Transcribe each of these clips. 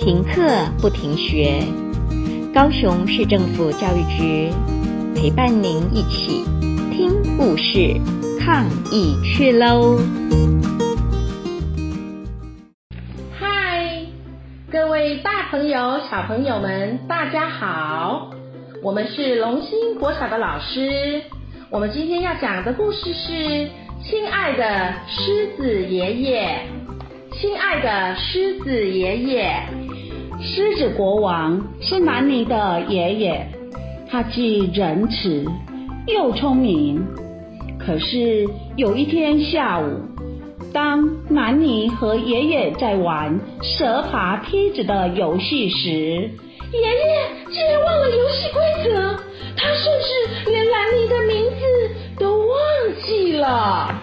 停课不停学，高雄市政府教育局陪伴您一起听故事、抗疫去喽！嗨，各位大朋友、小朋友们，大家好！我们是龙兴国小的老师，我们今天要讲的故事是《亲爱的狮子爷爷》。亲爱的狮子爷爷。狮子国王是南尼的爷爷，他既仁慈又聪明。可是有一天下午，当南尼和爷爷在玩蛇爬梯子的游戏时，爷爷竟然忘了游戏规则，他甚至连南尼的名字都忘记了。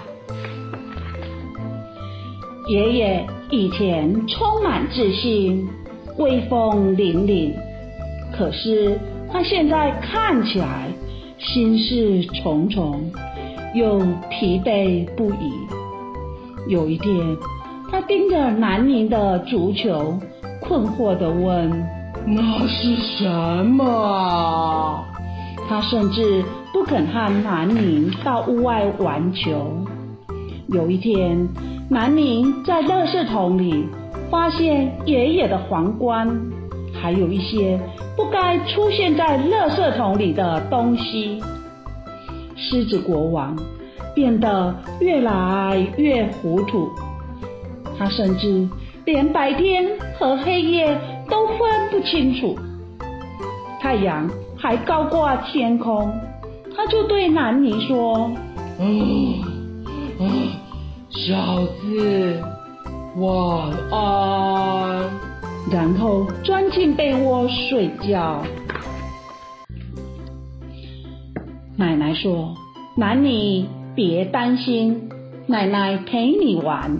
爷爷以前充满自信。威风凛凛，可是他现在看起来心事重重，又疲惫不已。有一天，他盯着南宁的足球，困惑地问：“那是什么？”他甚至不肯和南宁到屋外玩球。有一天，南宁在垃圾桶里。发现爷爷的皇冠，还有一些不该出现在垃圾桶里的东西。狮子国王变得越来越糊涂，他甚至连白天和黑夜都分不清楚。太阳还高挂天空，他就对南尼说：“嗯，小子。”晚安，然后钻进被窝睡觉。奶奶说：“南尼，别担心，奶奶陪你玩。”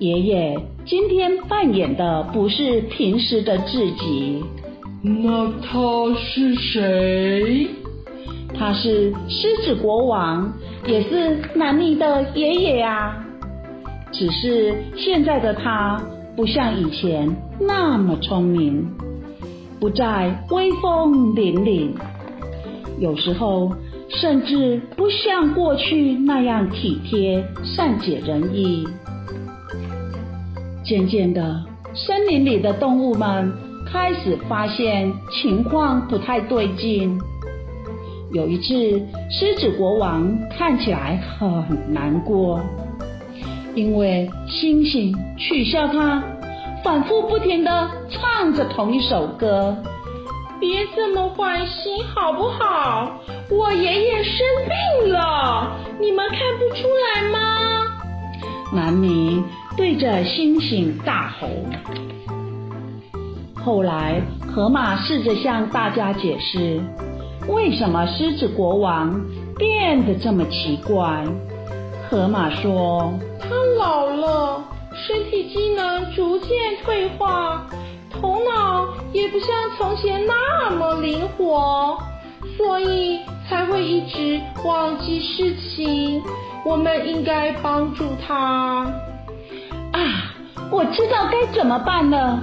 爷爷今天扮演的不是平时的自己。那他是谁？他是狮子国王，也是南尼的爷爷啊。只是现在的他不像以前那么聪明，不再威风凛凛，有时候甚至不像过去那样体贴善解人意。渐渐的，森林里的动物们开始发现情况不太对劲。有一次，狮子国王看起来很难过。因为星星取笑他，反复不停的唱着同一首歌。别这么坏心好不好？我爷爷生病了，你们看不出来吗？南尼对着星星大吼。后来，河马试着向大家解释，为什么狮子国王变得这么奇怪。河马说。老了，身体机能逐渐退化，头脑也不像从前那么灵活，所以才会一直忘记事情。我们应该帮助他。啊，我知道该怎么办了。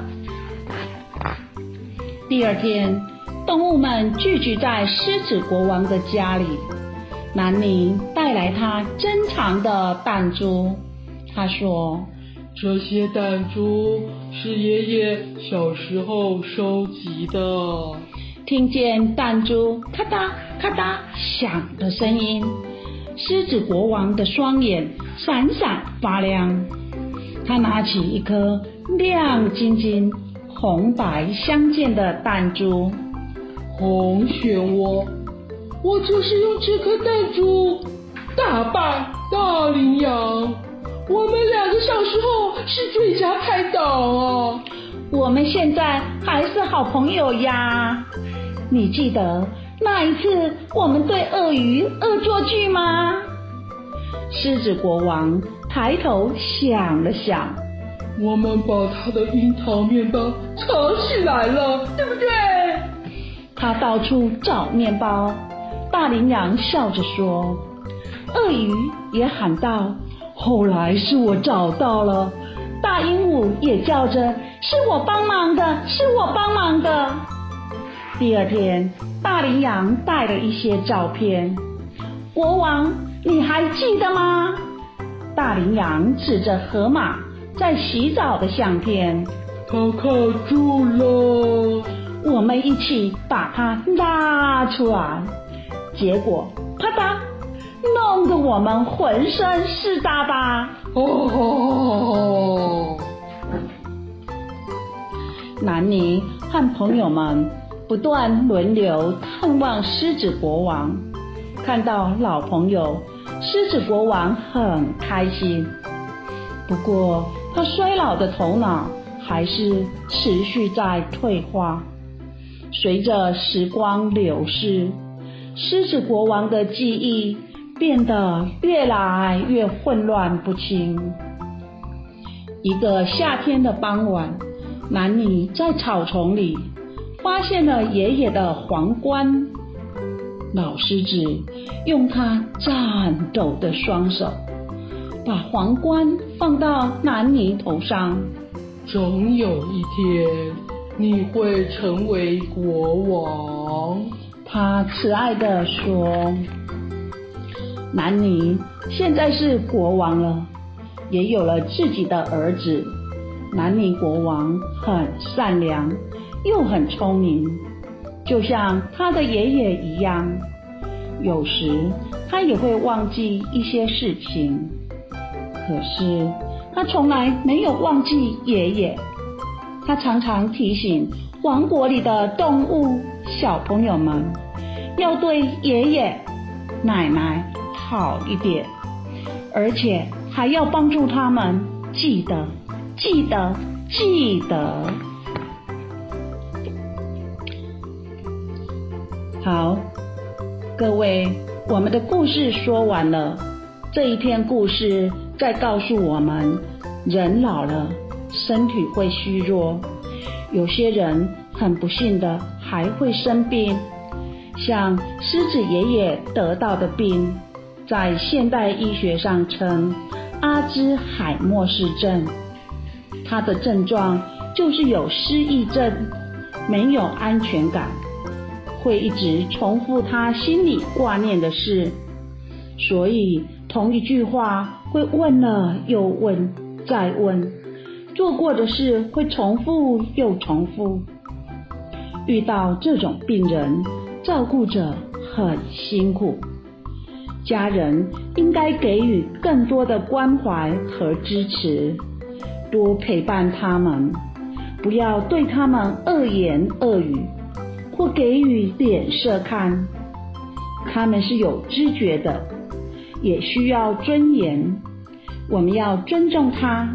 第二天，动物们聚集在狮子国王的家里，南尼带来他珍藏的弹珠。他说：“这些弹珠是爷爷小时候收集的。”听见弹珠咔嗒咔嗒响的声音，狮子国王的双眼闪闪发亮。他拿起一颗亮晶晶、红白相间的弹珠，红漩涡，我就是用这颗弹珠打败大羚羊。我们两个小时候是最佳拍档啊！我们现在还是好朋友呀。你记得那一次我们对鳄鱼恶作剧吗？狮子国王抬头想了想，我们把他的樱桃面包藏起来了，对不对？他到处找面包。大羚羊笑着说，鳄鱼也喊道。后来是我找到了，大大鹦鹉也叫着：“是我帮忙的，是我帮忙的。”第二天，大羚羊带了一些照片。国王，你还记得吗？大羚羊指着河马在洗澡的相片。它卡住了。我们一起把它拉出来，结果啪嗒，弄得我们浑身湿哒哒。哦，南尼和朋友们不断轮流探望狮子国王，看到老朋友，狮子国王很开心。不过他衰老的头脑还是持续在退化。随着时光流逝，狮子国王的记忆变得越来越混乱不清。一个夏天的傍晚，南尼在草丛里发现了爷爷的皇冠。老狮子用他颤抖的双手，把皇冠放到南尼头上。总有一天。你会成为国王，他慈爱地说：“南尼现在是国王了，也有了自己的儿子。南尼国王很善良，又很聪明，就像他的爷爷一样。有时他也会忘记一些事情，可是他从来没有忘记爷爷。”他常常提醒王国里的动物小朋友们，要对爷爷奶奶好一点，而且还要帮助他们记得、记得、记得。好，各位，我们的故事说完了。这一篇故事在告诉我们，人老了。身体会虚弱，有些人很不幸的还会生病，像狮子爷爷得到的病，在现代医学上称阿兹海默氏症。他的症状就是有失忆症，没有安全感，会一直重复他心里挂念的事，所以同一句话会问了又问，再问。做过的事会重复又重复，遇到这种病人，照顾者很辛苦。家人应该给予更多的关怀和支持，多陪伴他们，不要对他们恶言恶语，或给予脸色看。他们是有知觉的，也需要尊严，我们要尊重他。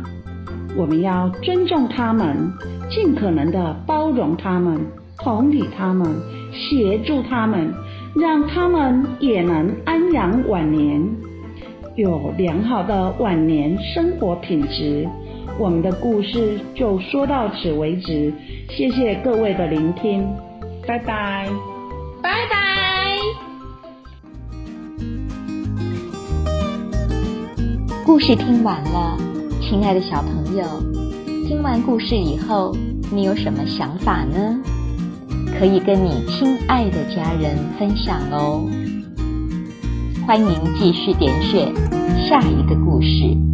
我们要尊重他们，尽可能的包容他们，同理他们，协助他们，让他们也能安养晚年，有良好的晚年生活品质。我们的故事就说到此为止，谢谢各位的聆听，拜拜，拜拜。故事听完了。亲爱的小朋友，听完故事以后，你有什么想法呢？可以跟你亲爱的家人分享哦。欢迎继续点选下一个故事。